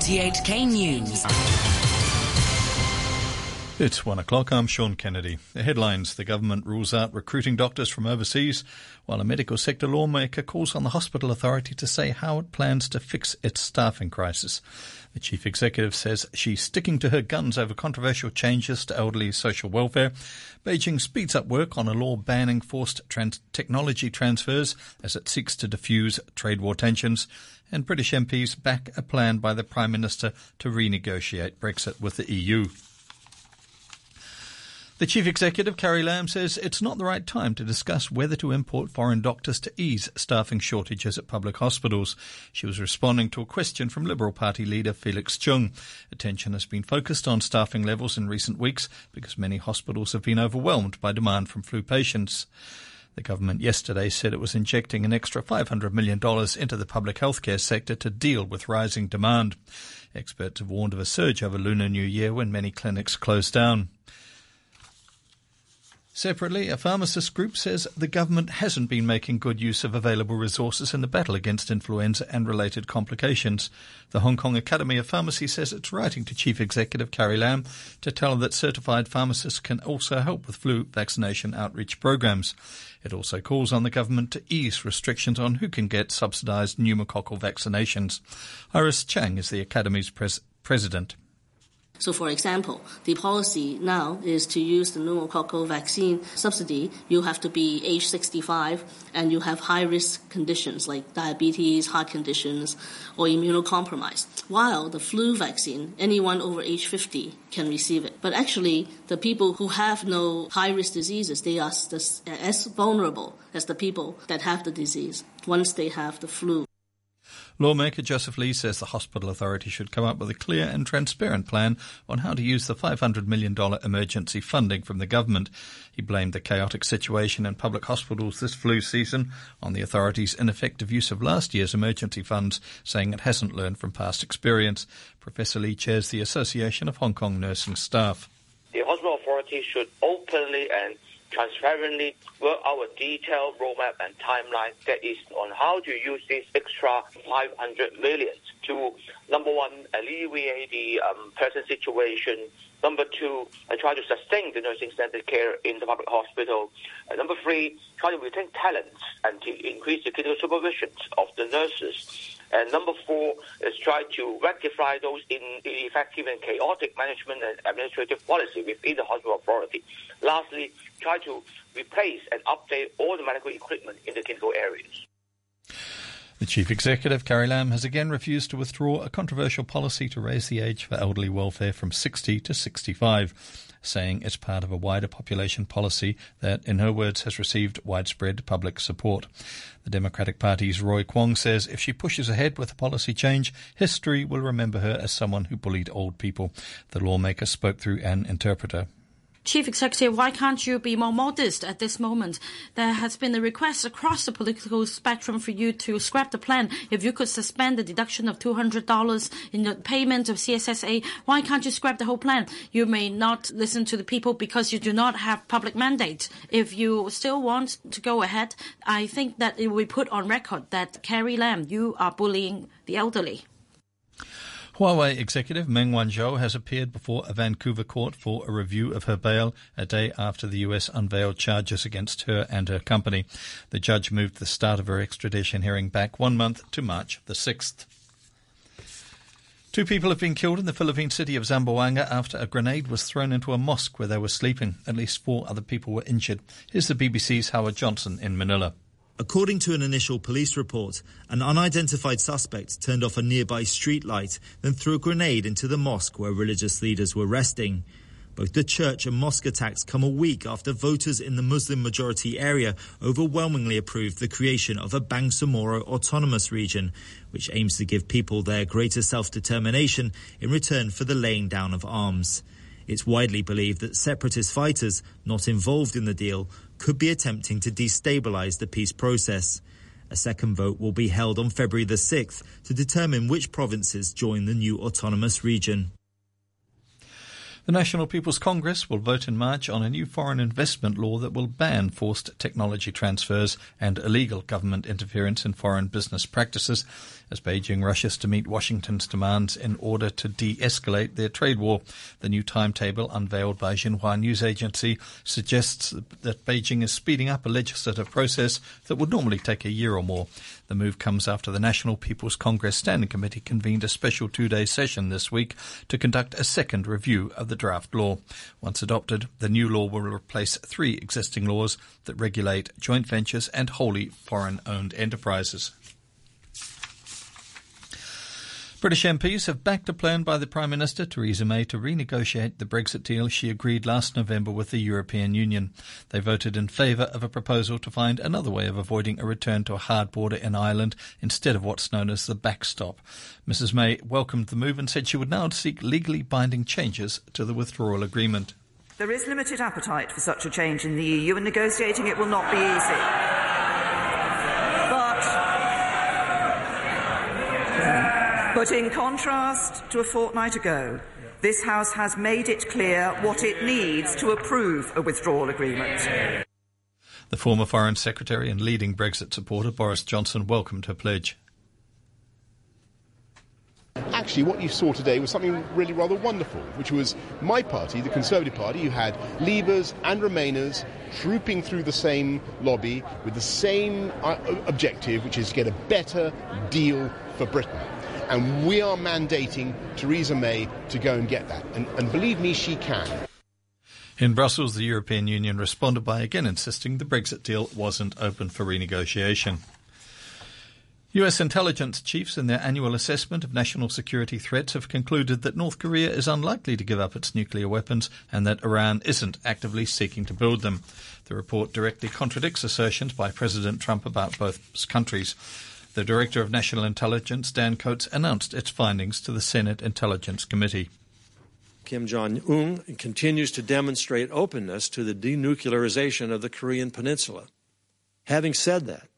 RTHK News. It's one o'clock. I'm Sean Kennedy. The headlines The government rules out recruiting doctors from overseas, while a medical sector lawmaker calls on the hospital authority to say how it plans to fix its staffing crisis. The chief executive says she's sticking to her guns over controversial changes to elderly social welfare. Beijing speeds up work on a law banning forced trans- technology transfers as it seeks to diffuse trade war tensions. And British MPs back a plan by the Prime Minister to renegotiate Brexit with the EU. The chief executive, Carrie Lam, says it's not the right time to discuss whether to import foreign doctors to ease staffing shortages at public hospitals. She was responding to a question from Liberal Party leader Felix Chung. Attention has been focused on staffing levels in recent weeks because many hospitals have been overwhelmed by demand from flu patients. The government yesterday said it was injecting an extra $500 million into the public healthcare sector to deal with rising demand. Experts have warned of a surge over Lunar New Year when many clinics closed down. Separately, a pharmacist group says the government hasn't been making good use of available resources in the battle against influenza and related complications. The Hong Kong Academy of Pharmacy says it's writing to Chief Executive Carrie Lam to tell her that certified pharmacists can also help with flu vaccination outreach programs. It also calls on the government to ease restrictions on who can get subsidized pneumococcal vaccinations. Iris Chang is the Academy's pres- president. So, for example, the policy now is to use the pneumococcal vaccine subsidy. You have to be age 65 and you have high risk conditions like diabetes, heart conditions, or immunocompromised. While the flu vaccine, anyone over age 50 can receive it. But actually, the people who have no high risk diseases, they are as vulnerable as the people that have the disease once they have the flu. Lawmaker Joseph Lee says the hospital authority should come up with a clear and transparent plan on how to use the $500 million emergency funding from the government. He blamed the chaotic situation in public hospitals this flu season on the authority's ineffective use of last year's emergency funds, saying it hasn't learned from past experience. Professor Lee chairs the Association of Hong Kong Nursing Staff. The hospital authority should openly and transparently work out a detailed roadmap and timeline that is on how to use this extra 500 million to, number one, alleviate the um, present situation, number two, try to sustain the nursing standard care in the public hospital, number three, try to retain talents and to increase the clinical supervision of the nurses, and number four is try to rectify those ineffective and chaotic management and administrative policy within the hospital authority. Lastly, try to replace and update all the medical equipment in the clinical areas. The chief executive, Carrie Lam, has again refused to withdraw a controversial policy to raise the age for elderly welfare from 60 to 65, saying it's part of a wider population policy that, in her words, has received widespread public support. The Democratic Party's Roy Kwong says if she pushes ahead with a policy change, history will remember her as someone who bullied old people. The lawmaker spoke through an interpreter. Chief Executive, why can't you be more modest at this moment? There has been a request across the political spectrum for you to scrap the plan. If you could suspend the deduction of $200 in the payment of CSSA, why can't you scrap the whole plan? You may not listen to the people because you do not have public mandate. If you still want to go ahead, I think that it will be put on record that Carrie Lam, you are bullying the elderly. Huawei executive Meng Wanzhou has appeared before a Vancouver court for a review of her bail a day after the US unveiled charges against her and her company. The judge moved the start of her extradition hearing back one month to March the 6th. Two people have been killed in the Philippine city of Zamboanga after a grenade was thrown into a mosque where they were sleeping. At least four other people were injured. Here's the BBC's Howard Johnson in Manila. According to an initial police report, an unidentified suspect turned off a nearby streetlight, then threw a grenade into the mosque where religious leaders were resting. Both the church and mosque attacks come a week after voters in the Muslim majority area overwhelmingly approved the creation of a Bangsamoro autonomous region, which aims to give people their greater self-determination in return for the laying down of arms. It's widely believed that separatist fighters not involved in the deal could be attempting to destabilize the peace process. A second vote will be held on February the 6th to determine which provinces join the new autonomous region. The National People's Congress will vote in March on a new foreign investment law that will ban forced technology transfers and illegal government interference in foreign business practices as Beijing rushes to meet Washington's demands in order to de-escalate their trade war. The new timetable unveiled by Xinhua news agency suggests that Beijing is speeding up a legislative process that would normally take a year or more. The move comes after the National People's Congress Standing Committee convened a special two-day session this week to conduct a second review of the draft law. Once adopted, the new law will replace three existing laws that regulate joint ventures and wholly foreign-owned enterprises. British MPs have backed a plan by the Prime Minister Theresa May to renegotiate the Brexit deal she agreed last November with the European Union. They voted in favour of a proposal to find another way of avoiding a return to a hard border in Ireland instead of what's known as the backstop. Mrs May welcomed the move and said she would now seek legally binding changes to the withdrawal agreement. There is limited appetite for such a change in the EU, and negotiating it will not be easy. But in contrast to a fortnight ago, this House has made it clear what it needs to approve a withdrawal agreement. The former Foreign Secretary and leading Brexit supporter Boris Johnson welcomed her pledge. Actually, what you saw today was something really rather wonderful, which was my party, the Conservative Party, you had Leavers and Remainers trooping through the same lobby with the same uh, objective, which is to get a better deal for Britain. And we are mandating Theresa May to go and get that. And, and believe me, she can. In Brussels, the European Union responded by again insisting the Brexit deal wasn't open for renegotiation. US intelligence chiefs in their annual assessment of national security threats have concluded that North Korea is unlikely to give up its nuclear weapons and that Iran isn't actively seeking to build them. The report directly contradicts assertions by President Trump about both countries. The Director of National Intelligence, Dan Coats, announced its findings to the Senate Intelligence Committee. Kim Jong un continues to demonstrate openness to the denuclearization of the Korean Peninsula. Having said that,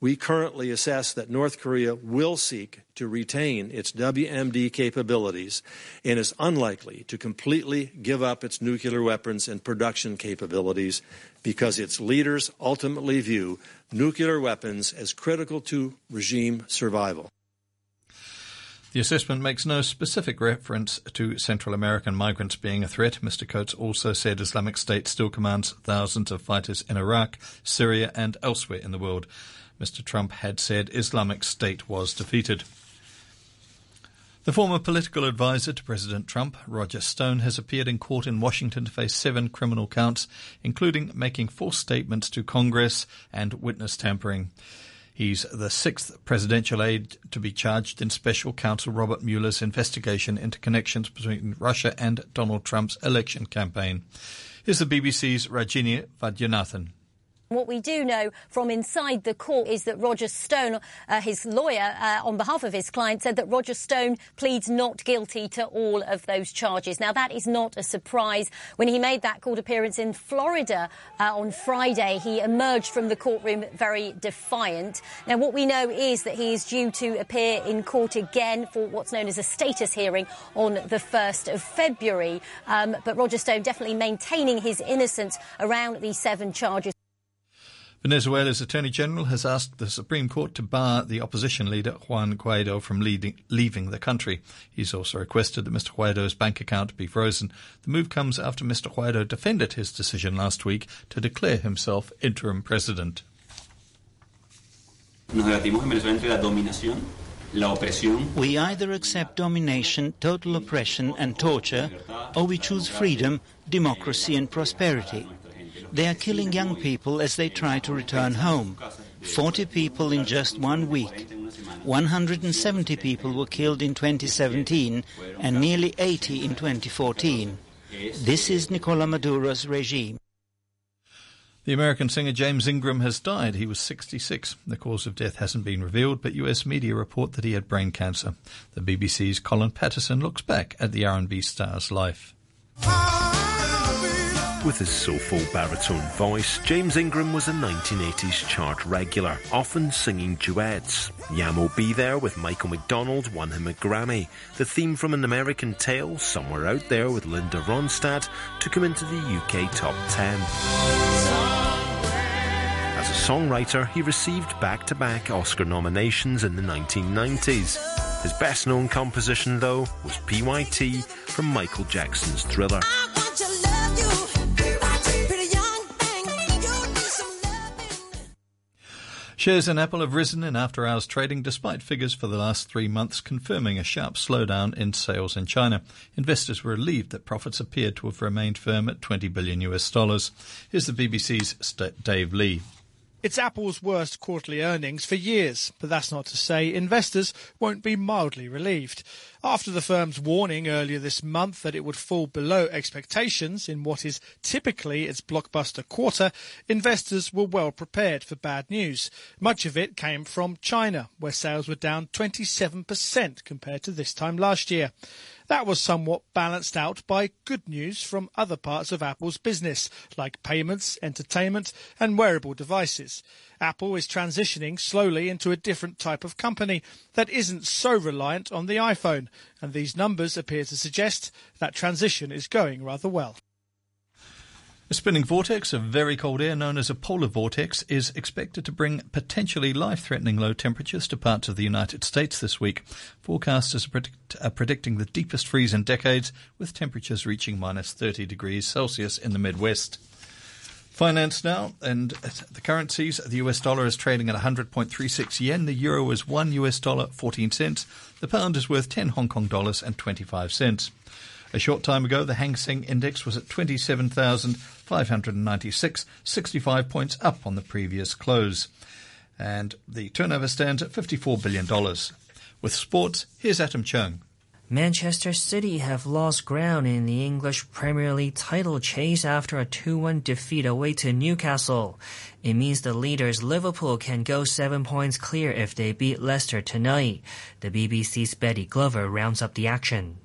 we currently assess that North Korea will seek to retain its WMD capabilities and is unlikely to completely give up its nuclear weapons and production capabilities because its leaders ultimately view nuclear weapons as critical to regime survival. The assessment makes no specific reference to Central American migrants being a threat. Mr. Coats also said Islamic State still commands thousands of fighters in Iraq, Syria, and elsewhere in the world. Mr. Trump had said Islamic State was defeated. The former political advisor to President Trump, Roger Stone, has appeared in court in Washington to face seven criminal counts, including making false statements to Congress and witness tampering. He's the sixth presidential aide to be charged in special counsel Robert Mueller's investigation into connections between Russia and Donald Trump's election campaign. Here's the BBC's Rajini Vaidyanathan. What we do know from inside the court is that Roger Stone, uh, his lawyer, uh, on behalf of his client, said that Roger Stone pleads not guilty to all of those charges. Now, that is not a surprise. When he made that court appearance in Florida uh, on Friday, he emerged from the courtroom very defiant. Now, what we know is that he is due to appear in court again for what's known as a status hearing on the 1st of February. Um, but Roger Stone definitely maintaining his innocence around these seven charges. Venezuela's Attorney General has asked the Supreme Court to bar the opposition leader Juan Guaido from leading, leaving the country. He's also requested that Mr. Guaido's bank account be frozen. The move comes after Mr. Guaido defended his decision last week to declare himself interim president. We either accept domination, total oppression and torture, or we choose freedom, democracy and prosperity. They are killing young people as they try to return home. 40 people in just one week. 170 people were killed in 2017 and nearly 80 in 2014. This is Nicola Maduro's regime. The American singer James Ingram has died. He was 66. The cause of death hasn't been revealed, but US media report that he had brain cancer. The BBC's Colin Patterson looks back at the R&B star's life. With his soulful baritone voice, James Ingram was a 1980s chart regular, often singing duets. Yah Mo B There with Michael McDonald won him a Grammy. The theme from An American Tail, Somewhere Out There with Linda Ronstadt, took him into the UK top 10. As a songwriter, he received back-to-back Oscar nominations in the 1990s. His best known composition, though, was PYT from Michael Jackson's Thriller. Shares in Apple have risen in after hours trading despite figures for the last three months confirming a sharp slowdown in sales in China. Investors were relieved that profits appeared to have remained firm at 20 billion US dollars. Here's the BBC's Dave Lee. It's Apple's worst quarterly earnings for years, but that's not to say investors won't be mildly relieved. After the firm's warning earlier this month that it would fall below expectations in what is typically its blockbuster quarter, investors were well prepared for bad news. Much of it came from China, where sales were down 27% compared to this time last year. That was somewhat balanced out by good news from other parts of Apple's business, like payments, entertainment, and wearable devices. Apple is transitioning slowly into a different type of company that isn't so reliant on the iPhone, and these numbers appear to suggest that transition is going rather well. A spinning vortex of very cold air known as a polar vortex is expected to bring potentially life-threatening low temperatures to parts of the United States this week. Forecasters are, predict- are predicting the deepest freeze in decades, with temperatures reaching minus 30 degrees Celsius in the Midwest. Finance now, and the currencies, the US dollar is trading at 100.36 yen, the euro is 1 US dollar 14 cents, the pound is worth 10 Hong Kong dollars and 25 cents. A short time ago, the Hang Seng Index was at 27,596, 65 points up on the previous close. And the turnover stands at $54 billion. With sports, here's Atom Chung. Manchester City have lost ground in the English Premier League title chase after a 2-1 defeat away to Newcastle. It means the leaders Liverpool can go seven points clear if they beat Leicester tonight. The BBC's Betty Glover rounds up the action.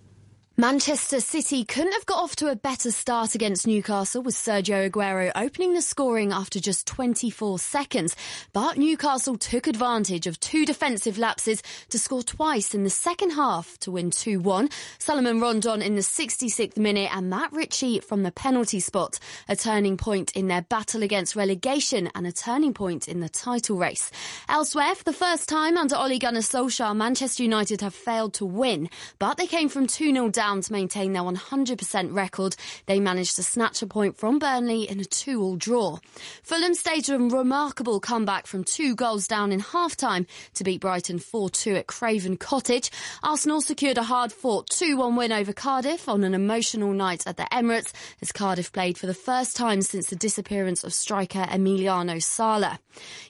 Manchester City couldn't have got off to a better start against Newcastle with Sergio Aguero opening the scoring after just 24 seconds. But Newcastle took advantage of two defensive lapses to score twice in the second half to win 2-1. Salomon Rondon in the 66th minute and Matt Ritchie from the penalty spot. A turning point in their battle against relegation and a turning point in the title race. Elsewhere, for the first time under Ole Gunnar Solskjaer, Manchester United have failed to win, but they came from 2-0 down to maintain their 100% record. They managed to snatch a point from Burnley in a 2-all draw. Fulham staged a remarkable comeback from two goals down in half-time to beat Brighton 4-2 at Craven Cottage. Arsenal secured a hard-fought 2-1 win over Cardiff on an emotional night at the Emirates as Cardiff played for the first time since the disappearance of striker Emiliano Sala.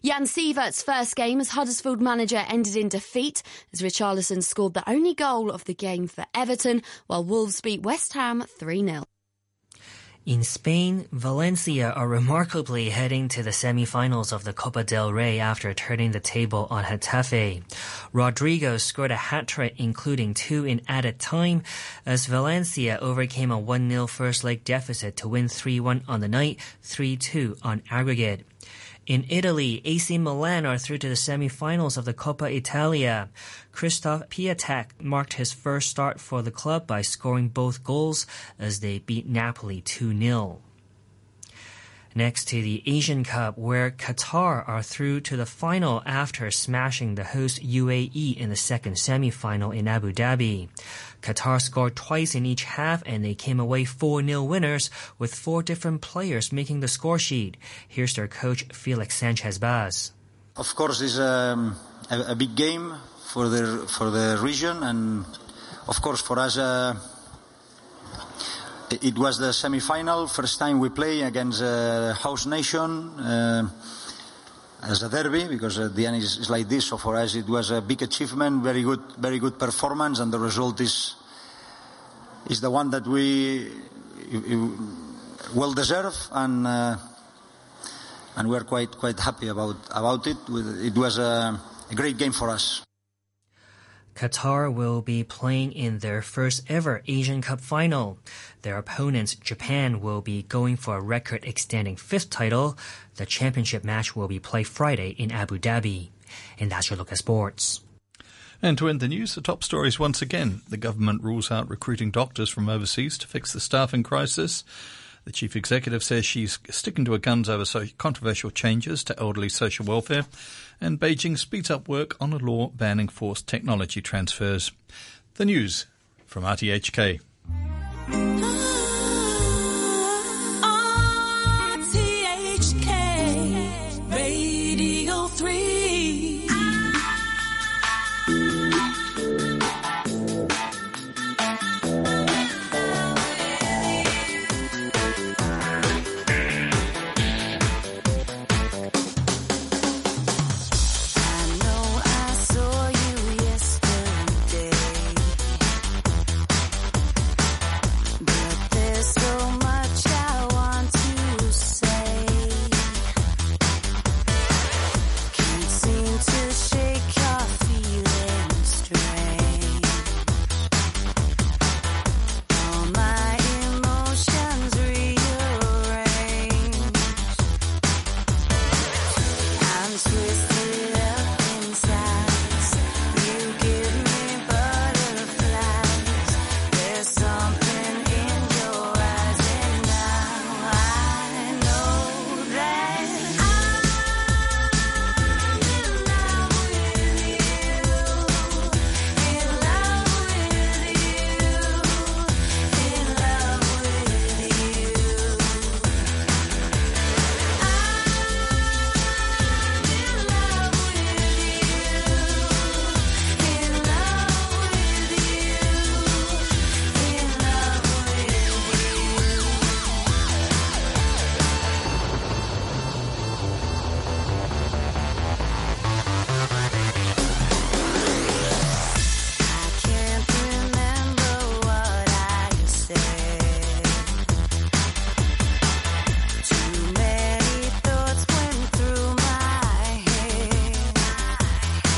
Jan Siewert's first game as Huddersfield manager ended in defeat as Richarlison scored the only goal of the game for Everton while Wolves beat West Ham 3-0. In Spain, Valencia are remarkably heading to the semi-finals of the Copa del Rey after turning the table on Getafe. Rodrigo scored a hat-trick including two in added time as Valencia overcame a 1-0 first leg deficit to win 3-1 on the night, 3-2 on aggregate. In Italy, AC Milan are through to the semi-finals of the Coppa Italia. Christoph Piatek marked his first start for the club by scoring both goals as they beat Napoli 2-0. Next to the Asian Cup, where Qatar are through to the final after smashing the host UAE in the second semi-final in Abu Dhabi. Qatar scored twice in each half and they came away 4-0 winners with four different players making the score sheet. Here's their coach Felix Sanchez Bas. Of course, it's um, a, a, big game for the for the region, and of course for us. Uh, it was the semi-final, first time we play against a host nation uh, as a derby, because at the end is like this. So for us, it was a big achievement, very good, very good performance, and the result is is the one that we well deserve, and uh, and we are quite quite happy about about it. It was a, a great game for us. Qatar will be playing in their first ever Asian Cup final. Their opponents, Japan, will be going for a record extending fifth title. The championship match will be played Friday in Abu Dhabi. And that's your look at sports. And to end the news, the top stories once again. The government rules out recruiting doctors from overseas to fix the staffing crisis. The chief executive says she's sticking to her guns over so controversial changes to elderly social welfare. And Beijing speeds up work on a law banning forced technology transfers. The news from RTHK.